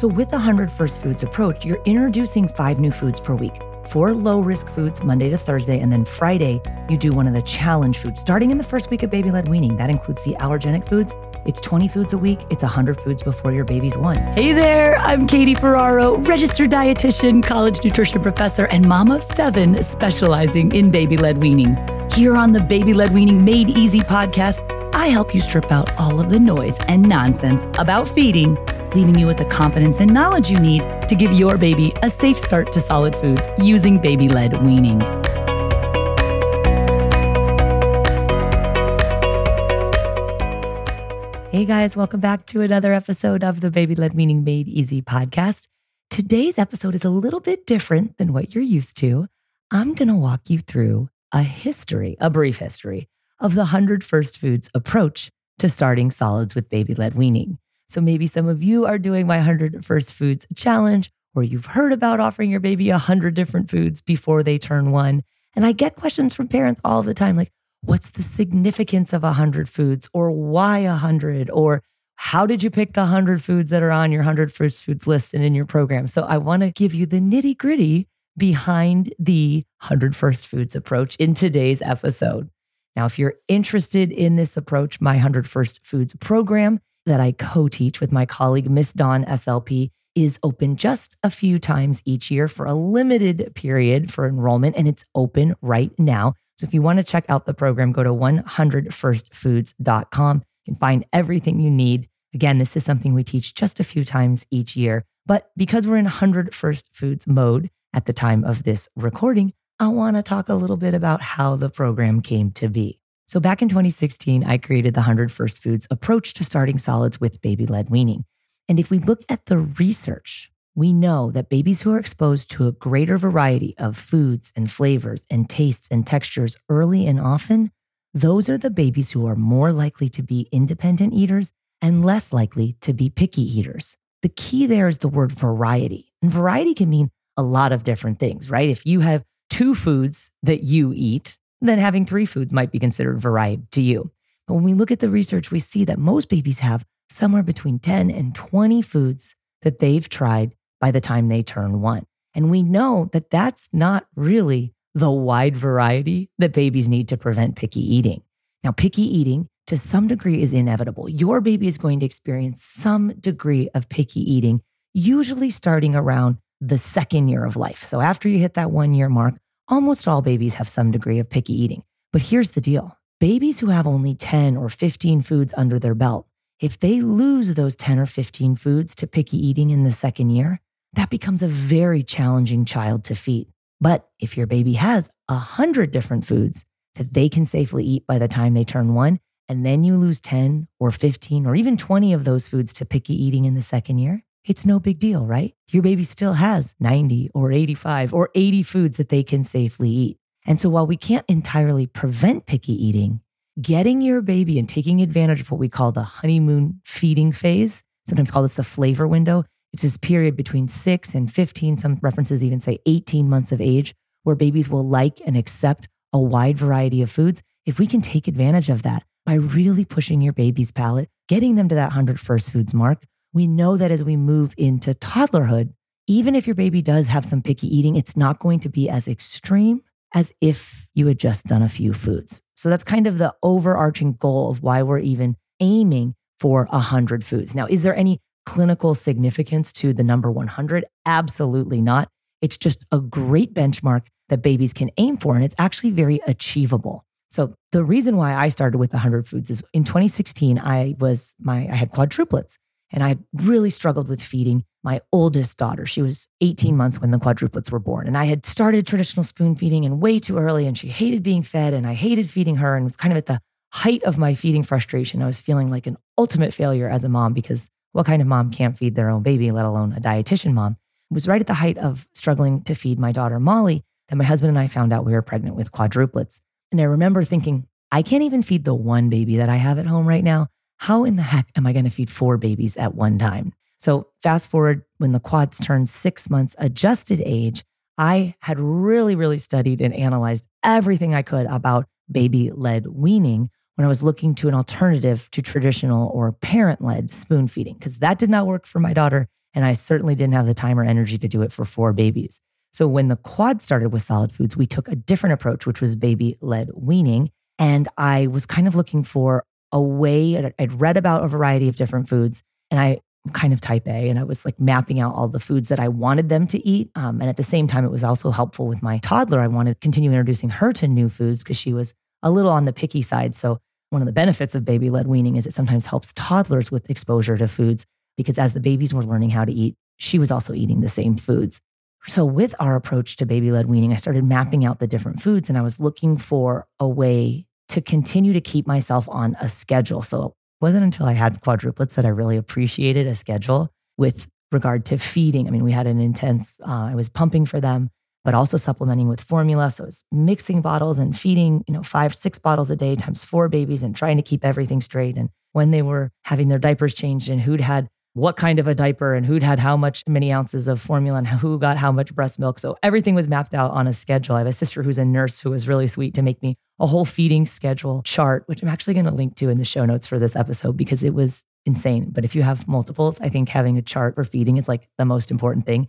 So, with the 100 First Foods approach, you're introducing five new foods per week. Four low risk foods Monday to Thursday, and then Friday, you do one of the challenge foods. Starting in the first week of baby led weaning, that includes the allergenic foods. It's 20 foods a week. It's 100 foods before your baby's one. Hey there, I'm Katie Ferraro, registered dietitian, college nutrition professor, and mom of seven specializing in baby led weaning. Here on the Baby Led Weaning Made Easy podcast, I help you strip out all of the noise and nonsense about feeding leaving you with the confidence and knowledge you need to give your baby a safe start to solid foods using baby led weaning. Hey guys, welcome back to another episode of the Baby Led Weaning Made Easy podcast. Today's episode is a little bit different than what you're used to. I'm going to walk you through a history, a brief history of the 100 First Foods approach to starting solids with baby led weaning. So maybe some of you are doing my 100 First Foods challenge, or you've heard about offering your baby 100 different foods before they turn one. And I get questions from parents all the time like, what's the significance of 100 foods, or why 100, or how did you pick the 100 foods that are on your 100 First Foods list and in your program? So I want to give you the nitty gritty behind the 100 First Foods approach in today's episode. Now, if you're interested in this approach, my 100 First Foods program that I co teach with my colleague, Miss Dawn SLP, is open just a few times each year for a limited period for enrollment, and it's open right now. So if you want to check out the program, go to 100firstfoods.com. You can find everything you need. Again, this is something we teach just a few times each year. But because we're in 100 First Foods mode at the time of this recording, I want to talk a little bit about how the program came to be. So back in 2016, I created the 100 First Foods approach to starting solids with baby led weaning. And if we look at the research, we know that babies who are exposed to a greater variety of foods and flavors and tastes and textures early and often, those are the babies who are more likely to be independent eaters and less likely to be picky eaters. The key there is the word variety. And variety can mean a lot of different things, right? If you have two foods that you eat, then having three foods might be considered variety to you. But when we look at the research, we see that most babies have somewhere between 10 and 20 foods that they've tried by the time they turn one. And we know that that's not really the wide variety that babies need to prevent picky eating. Now, picky eating to some degree is inevitable. Your baby is going to experience some degree of picky eating, usually starting around the second year of life. So after you hit that one year mark, Almost all babies have some degree of picky eating. But here's the deal babies who have only 10 or 15 foods under their belt, if they lose those 10 or 15 foods to picky eating in the second year, that becomes a very challenging child to feed. But if your baby has 100 different foods that they can safely eat by the time they turn one, and then you lose 10 or 15 or even 20 of those foods to picky eating in the second year, it's no big deal, right? Your baby still has 90 or 85 or 80 foods that they can safely eat. And so while we can't entirely prevent picky eating, getting your baby and taking advantage of what we call the honeymoon feeding phase, sometimes called this the flavor window, it's this period between six and 15, some references even say 18 months of age, where babies will like and accept a wide variety of foods. If we can take advantage of that by really pushing your baby's palate, getting them to that 100 first foods mark, we know that as we move into toddlerhood, even if your baby does have some picky eating, it's not going to be as extreme as if you had just done a few foods. So that's kind of the overarching goal of why we're even aiming for 100 foods. Now, is there any clinical significance to the number 100? Absolutely not. It's just a great benchmark that babies can aim for, and it's actually very achievable. So the reason why I started with 100 foods is in 2016 I was my I had quadruplets and I really struggled with feeding my oldest daughter. She was 18 months when the quadruplets were born. And I had started traditional spoon feeding and way too early and she hated being fed and I hated feeding her and was kind of at the height of my feeding frustration. I was feeling like an ultimate failure as a mom because what kind of mom can't feed their own baby, let alone a dietitian mom? It was right at the height of struggling to feed my daughter Molly that my husband and I found out we were pregnant with quadruplets. And I remember thinking, I can't even feed the one baby that I have at home right now. How in the heck am I going to feed four babies at one time? So, fast forward when the quads turned six months adjusted age, I had really, really studied and analyzed everything I could about baby led weaning when I was looking to an alternative to traditional or parent led spoon feeding, because that did not work for my daughter. And I certainly didn't have the time or energy to do it for four babies. So when the quad started with solid foods, we took a different approach, which was baby led weaning. And I was kind of looking for a way, I'd read about a variety of different foods and I kind of type A and I was like mapping out all the foods that I wanted them to eat. Um, and at the same time, it was also helpful with my toddler. I wanted to continue introducing her to new foods because she was a little on the picky side. So one of the benefits of baby led weaning is it sometimes helps toddlers with exposure to foods because as the babies were learning how to eat, she was also eating the same foods. So, with our approach to baby led weaning, I started mapping out the different foods and I was looking for a way to continue to keep myself on a schedule. So, it wasn't until I had quadruplets that I really appreciated a schedule with regard to feeding. I mean, we had an intense, uh, I was pumping for them, but also supplementing with formula. So, it was mixing bottles and feeding, you know, five, six bottles a day times four babies and trying to keep everything straight. And when they were having their diapers changed and who'd had what kind of a diaper and who'd had how much many ounces of formula and who got how much breast milk. So everything was mapped out on a schedule. I have a sister who's a nurse who was really sweet to make me a whole feeding schedule chart, which I'm actually going to link to in the show notes for this episode because it was insane. But if you have multiples, I think having a chart for feeding is like the most important thing.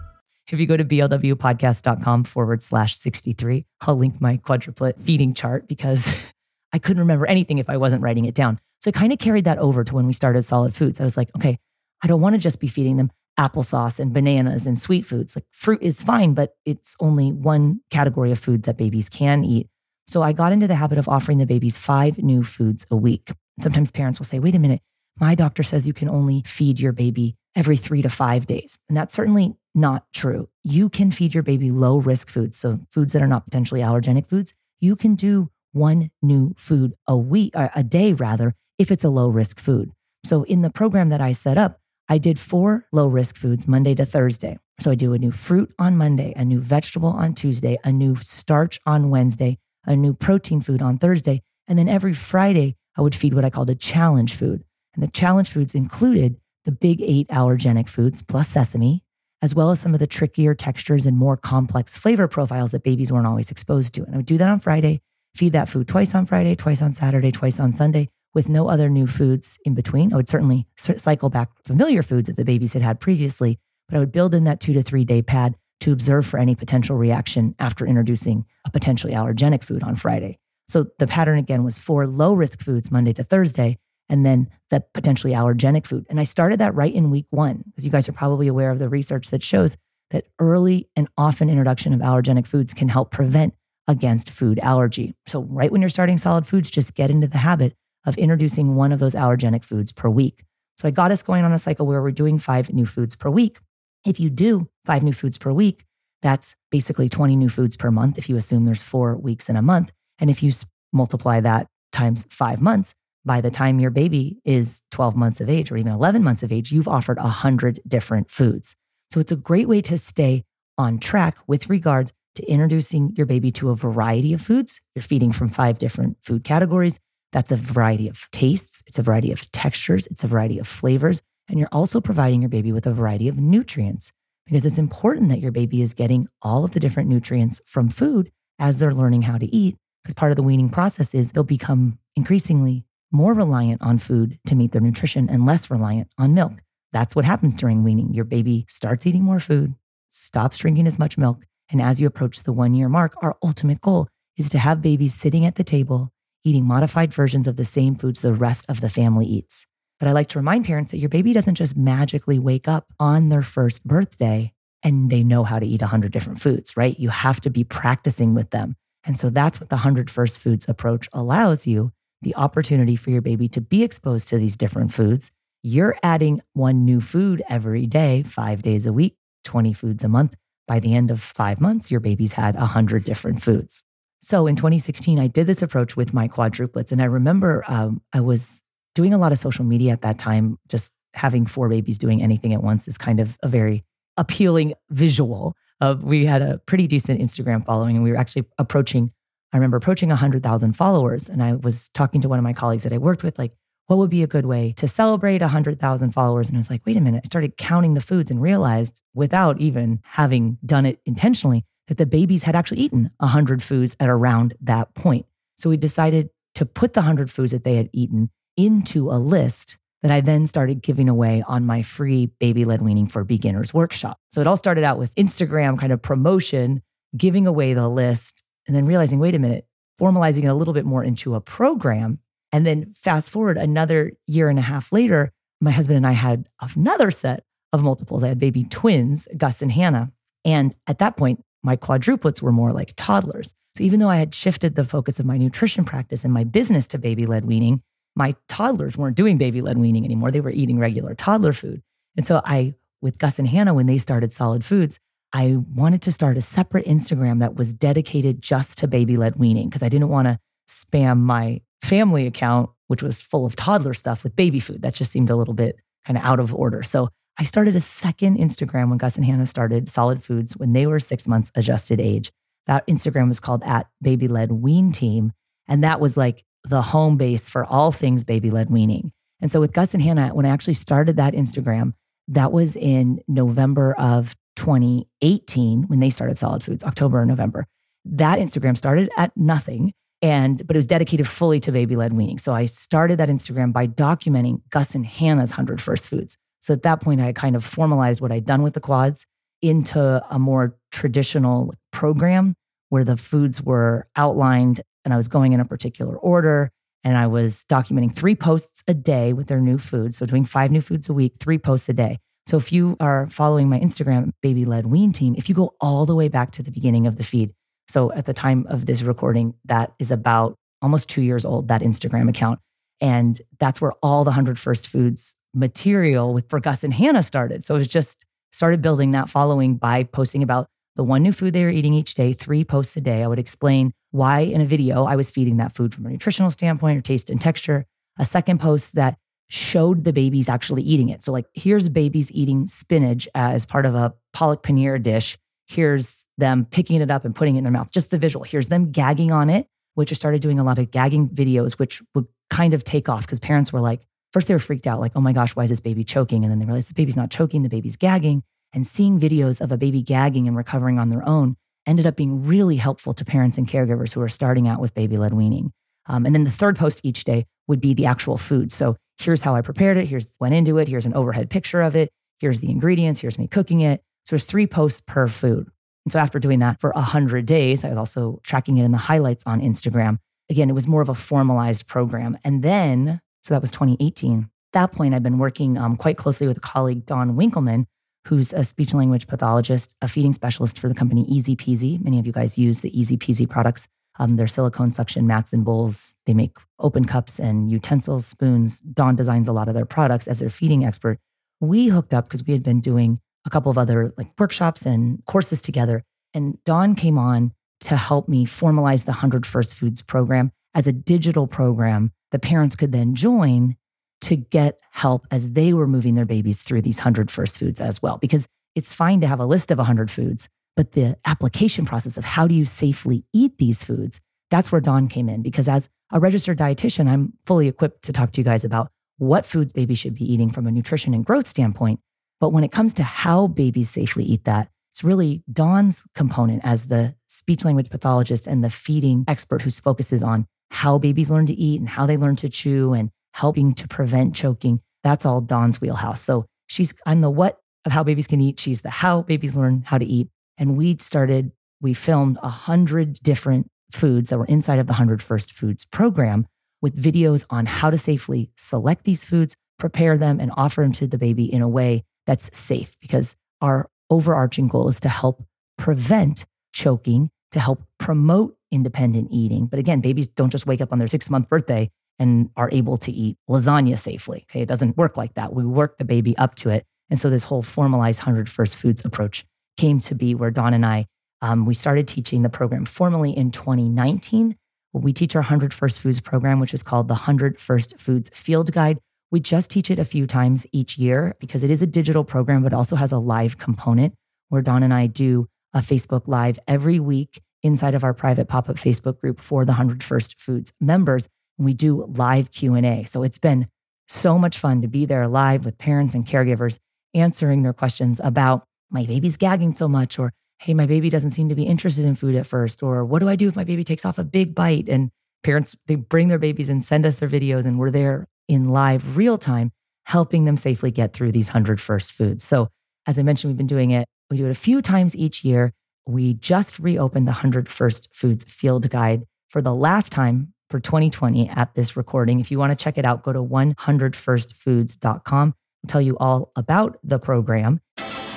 If you go to blwpodcast.com forward slash 63, I'll link my quadruplet feeding chart because I couldn't remember anything if I wasn't writing it down. So I kind of carried that over to when we started solid foods. I was like, okay, I don't want to just be feeding them applesauce and bananas and sweet foods. Like fruit is fine, but it's only one category of food that babies can eat. So I got into the habit of offering the babies five new foods a week. Sometimes parents will say, wait a minute, my doctor says you can only feed your baby every three to five days. And that's certainly not true. You can feed your baby low risk foods, so foods that are not potentially allergenic foods. You can do one new food a week, or a day rather, if it's a low risk food. So in the program that I set up, I did four low risk foods Monday to Thursday. So I do a new fruit on Monday, a new vegetable on Tuesday, a new starch on Wednesday, a new protein food on Thursday. And then every Friday, I would feed what I called a challenge food. And the challenge foods included the big eight allergenic foods plus sesame, as well as some of the trickier textures and more complex flavor profiles that babies weren't always exposed to. And I would do that on Friday, feed that food twice on Friday, twice on Saturday, twice on Sunday, with no other new foods in between. I would certainly cycle back familiar foods that the babies had had previously, but I would build in that two to three day pad to observe for any potential reaction after introducing a potentially allergenic food on Friday. So the pattern again was four low risk foods Monday to Thursday, and then the potentially allergenic food. And I started that right in week one, because you guys are probably aware of the research that shows that early and often introduction of allergenic foods can help prevent against food allergy. So, right when you're starting solid foods, just get into the habit of introducing one of those allergenic foods per week. So, I got us going on a cycle where we're doing five new foods per week. If you do five new foods per week, that's basically 20 new foods per month if you assume there's four weeks in a month. And if you multiply that times five months, by the time your baby is 12 months of age or even 11 months of age, you've offered 100 different foods. So it's a great way to stay on track with regards to introducing your baby to a variety of foods. You're feeding from five different food categories. That's a variety of tastes, it's a variety of textures, it's a variety of flavors. And you're also providing your baby with a variety of nutrients because it's important that your baby is getting all of the different nutrients from food as they're learning how to eat. Because part of the weaning process is they'll become increasingly more reliant on food to meet their nutrition and less reliant on milk. That's what happens during weaning. Your baby starts eating more food, stops drinking as much milk. And as you approach the one year mark, our ultimate goal is to have babies sitting at the table eating modified versions of the same foods the rest of the family eats. But I like to remind parents that your baby doesn't just magically wake up on their first birthday and they know how to eat 100 different foods, right? You have to be practicing with them. And so that's what the 100 First Foods approach allows you the opportunity for your baby to be exposed to these different foods. You're adding one new food every day, five days a week, 20 foods a month. By the end of five months, your baby's had 100 different foods. So in 2016, I did this approach with my quadruplets. And I remember um, I was doing a lot of social media at that time. Just having four babies doing anything at once is kind of a very appealing visual. Of we had a pretty decent Instagram following, and we were actually approaching I remember approaching 100,000 followers and I was talking to one of my colleagues that I worked with, like, what would be a good way to celebrate 100,000 followers? And I was like, wait a minute. I started counting the foods and realized without even having done it intentionally that the babies had actually eaten 100 foods at around that point. So we decided to put the 100 foods that they had eaten into a list that I then started giving away on my free baby led weaning for beginners workshop. So it all started out with Instagram kind of promotion, giving away the list and then realizing, wait a minute, formalizing it a little bit more into a program. And then fast forward another year and a half later, my husband and I had another set of multiples. I had baby twins, Gus and Hannah. And at that point, my quadruplets were more like toddlers. So even though I had shifted the focus of my nutrition practice and my business to baby led weaning, my toddlers weren't doing baby led weaning anymore. They were eating regular toddler food. And so I, with Gus and Hannah, when they started solid foods, I wanted to start a separate Instagram that was dedicated just to baby led weaning because I didn't want to spam my family account, which was full of toddler stuff with baby food. That just seemed a little bit kind of out of order. So I started a second Instagram when Gus and Hannah started Solid Foods when they were six months adjusted age. That Instagram was called at Baby Led Wean Team. And that was like the home base for all things baby led weaning. And so with Gus and Hannah, when I actually started that Instagram, that was in November of 2018 when they started Solid Foods, October or November. That Instagram started at nothing and but it was dedicated fully to baby led weaning. So I started that Instagram by documenting Gus and Hannah's 100 first foods. So at that point I kind of formalized what I'd done with the quads into a more traditional program where the foods were outlined and I was going in a particular order and I was documenting three posts a day with their new foods. So doing five new foods a week, three posts a day. So if you are following my Instagram baby led wean team, if you go all the way back to the beginning of the feed, so at the time of this recording, that is about almost two years old, that Instagram account. And that's where all the 100 First Foods material with for Gus and Hannah started. So it was just started building that following by posting about the one new food they were eating each day, three posts a day. I would explain why in a video I was feeding that food from a nutritional standpoint or taste and texture. A second post that showed the babies actually eating it. So, like, here's babies eating spinach as part of a palak paneer dish. Here's them picking it up and putting it in their mouth, just the visual. Here's them gagging on it, which I started doing a lot of gagging videos, which would kind of take off because parents were like, first they were freaked out, like, oh my gosh, why is this baby choking? And then they realized the baby's not choking, the baby's gagging. And seeing videos of a baby gagging and recovering on their own ended up being really helpful to parents and caregivers who are starting out with baby led weaning. Um, and then the third post each day would be the actual food. So here's how I prepared it. Here's went into it. Here's an overhead picture of it. Here's the ingredients. Here's me cooking it. So there's three posts per food. And so after doing that for 100 days, I was also tracking it in the highlights on Instagram. Again, it was more of a formalized program. And then, so that was 2018. At that point, I've been working um, quite closely with a colleague, Dawn Winkelman, who's a speech language pathologist, a feeding specialist for the company Easy Peasy. Many of you guys use the Easy Peasy products. Um, their silicone suction mats and bowls. They make open cups and utensils, spoons. Dawn designs a lot of their products as their feeding expert. We hooked up because we had been doing a couple of other like workshops and courses together. And Dawn came on to help me formalize the 100 First Foods program as a digital program that parents could then join to get help as they were moving their babies through these 100 First Foods as well. Because it's fine to have a list of 100 foods, but the application process of how do you safely eat these foods, that's where Dawn came in. Because as a registered dietitian, I'm fully equipped to talk to you guys about what foods babies should be eating from a nutrition and growth standpoint. But when it comes to how babies safely eat that, it's really Dawn's component as the speech language pathologist and the feeding expert who focuses on how babies learn to eat and how they learn to chew and helping to prevent choking. That's all Dawn's wheelhouse. So she's, I'm the what of how babies can eat. She's the how babies learn how to eat. And we started, we filmed a hundred different foods that were inside of the 100 First Foods program with videos on how to safely select these foods, prepare them, and offer them to the baby in a way that's safe because our overarching goal is to help prevent choking, to help promote independent eating. But again, babies don't just wake up on their six month birthday and are able to eat lasagna safely. Okay, it doesn't work like that. We work the baby up to it. And so this whole formalized 100 First Foods approach came to be where Dawn and I, um, we started teaching the program formally in 2019. We teach our 100 First Foods program, which is called the 100 First Foods Field Guide. We just teach it a few times each year because it is a digital program, but also has a live component where Dawn and I do a Facebook Live every week inside of our private pop-up Facebook group for the 100 First Foods members. And we do live Q&A. So it's been so much fun to be there live with parents and caregivers answering their questions about my baby's gagging so much or hey, my baby doesn't seem to be interested in food at first, or what do I do if my baby takes off a big bite? And parents, they bring their babies and send us their videos, and we're there in live real time, helping them safely get through these 100 first foods. So, as I mentioned, we've been doing it. We do it a few times each year. We just reopened the 100 First Foods Field Guide for the last time for 2020 at this recording. If you want to check it out, go to 100firstfoods.com. I'll tell you all about the program.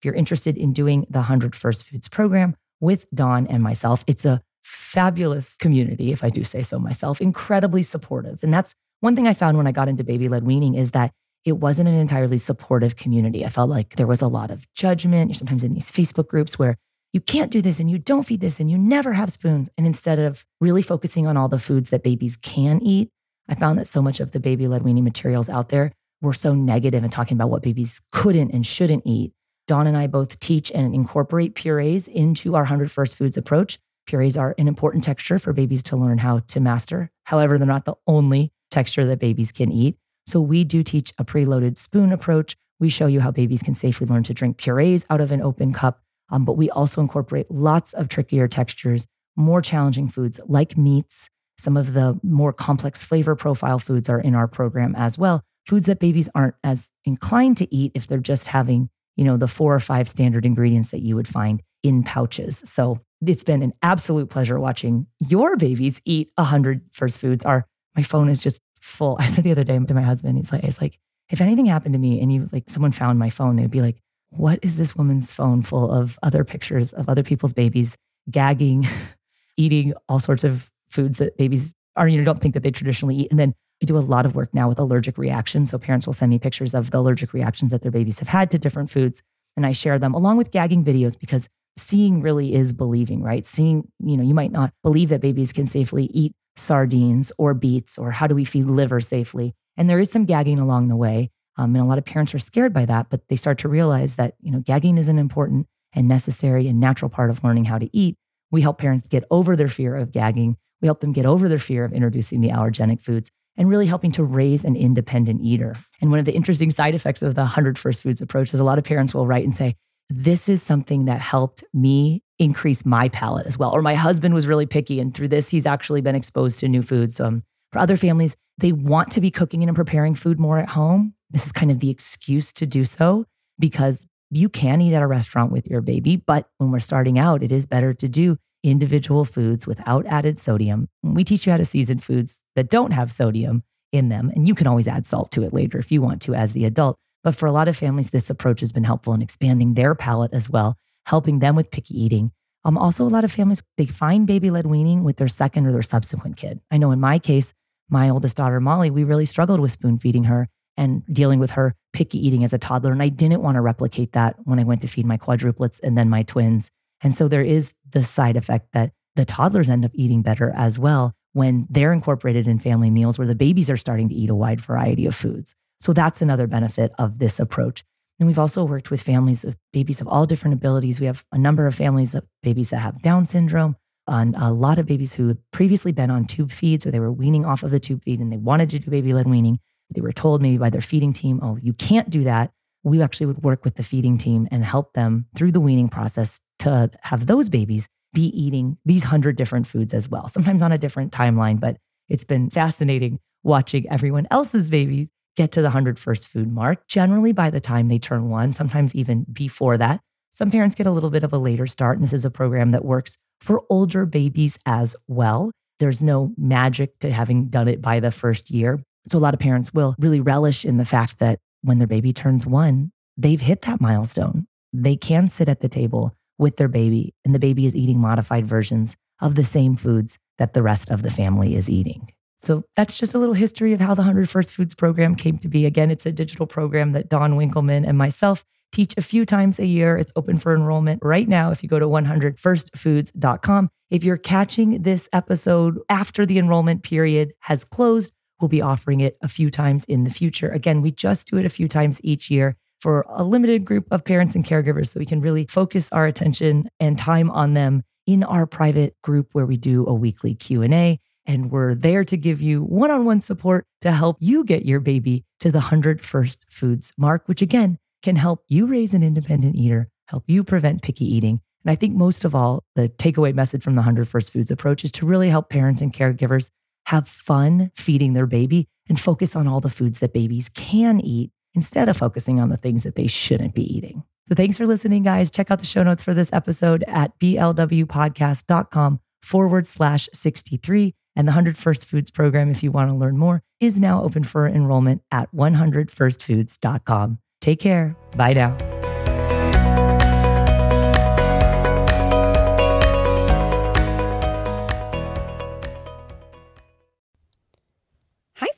If you're interested in doing the 100 First Foods program with Dawn and myself, it's a fabulous community, if I do say so myself, incredibly supportive. And that's one thing I found when I got into baby led weaning is that it wasn't an entirely supportive community. I felt like there was a lot of judgment. You're sometimes in these Facebook groups where you can't do this and you don't feed this and you never have spoons. And instead of really focusing on all the foods that babies can eat, I found that so much of the baby led weaning materials out there were so negative and talking about what babies couldn't and shouldn't eat Dawn and I both teach and incorporate purees into our 100 First Foods approach. Purees are an important texture for babies to learn how to master. However, they're not the only texture that babies can eat. So we do teach a preloaded spoon approach. We show you how babies can safely learn to drink purees out of an open cup. Um, but we also incorporate lots of trickier textures, more challenging foods like meats. Some of the more complex flavor profile foods are in our program as well. Foods that babies aren't as inclined to eat if they're just having you know, the four or five standard ingredients that you would find in pouches. So it's been an absolute pleasure watching your babies eat 100 first foods. Our, my phone is just full. I said the other day to my husband, he's like, it's like, if anything happened to me and you like someone found my phone, they'd be like, what is this woman's phone full of other pictures of other people's babies gagging, eating all sorts of foods that babies are, you know, don't think that they traditionally eat. And then I do a lot of work now with allergic reactions. So parents will send me pictures of the allergic reactions that their babies have had to different foods. And I share them along with gagging videos because seeing really is believing, right? Seeing, you know, you might not believe that babies can safely eat sardines or beets or how do we feed liver safely. And there is some gagging along the way. Um, and a lot of parents are scared by that, but they start to realize that, you know, gagging is an important and necessary and natural part of learning how to eat. We help parents get over their fear of gagging. We help them get over their fear of introducing the allergenic foods and really helping to raise an independent eater. And one of the interesting side effects of the 100 First Foods approach is a lot of parents will write and say, This is something that helped me increase my palate as well. Or my husband was really picky, and through this, he's actually been exposed to new foods. So, um, for other families, they want to be cooking and preparing food more at home. This is kind of the excuse to do so because you can eat at a restaurant with your baby. But when we're starting out, it is better to do individual foods without added sodium. We teach you how to season foods that don't have sodium in them. And you can always add salt to it later if you want to as the adult. But for a lot of families, this approach has been helpful in expanding their palate as well, helping them with picky eating. Um, also, a lot of families, they find baby led weaning with their second or their subsequent kid. I know in my case, my oldest daughter, Molly, we really struggled with spoon feeding her. and dealing with her picky eating as a toddler. And I didn't want to replicate that when I went to feed my quadruplets and then my twins. And so there is the side effect that the toddlers end up eating better as well when they're incorporated in family meals where the babies are starting to eat a wide variety of foods. So that's another benefit of this approach. And we've also worked with families of babies of all different abilities. We have a number of families of babies that have Down syndrome, and a lot of babies who had previously been on tube feeds or they were weaning off of the tube feed and they wanted to do baby led weaning. They were told maybe by their feeding team, oh, you can't do that. We actually would work with the feeding team and help them through the weaning process to have those babies be eating these hundred different foods as well, sometimes on a different timeline. But it's been fascinating watching everyone else's babies get to the 100 first food mark, generally by the time they turn one, sometimes even before that. Some parents get a little bit of a later start, and this is a program that works for older babies as well. There's no magic to having done it by the first year. So, a lot of parents will really relish in the fact that when their baby turns one, they've hit that milestone. They can sit at the table with their baby, and the baby is eating modified versions of the same foods that the rest of the family is eating. So that's just a little history of how the 100 First Foods program came to be. Again, it's a digital program that Dawn Winkelman and myself teach a few times a year. It's open for enrollment right now if you go to 100firstfoods.com. If you're catching this episode after the enrollment period has closed, we'll be offering it a few times in the future. Again, we just do it a few times each year for a limited group of parents and caregivers so we can really focus our attention and time on them in our private group where we do a weekly Q&A and we're there to give you one on one support to help you get your baby to the 100 First Foods mark, which again can help you raise an independent eater, help you prevent picky eating. And I think most of all, the takeaway message from the 100 First Foods approach is to really help parents and caregivers have fun feeding their baby and focus on all the foods that babies can eat instead of focusing on the things that they shouldn't be eating. So thanks for listening, guys. Check out the show notes for this episode at blwpodcast.com forward slash 63. And the 100 First Foods program, if you want to learn more, is now open for enrollment at 100firstfoods.com. Take care. Bye now.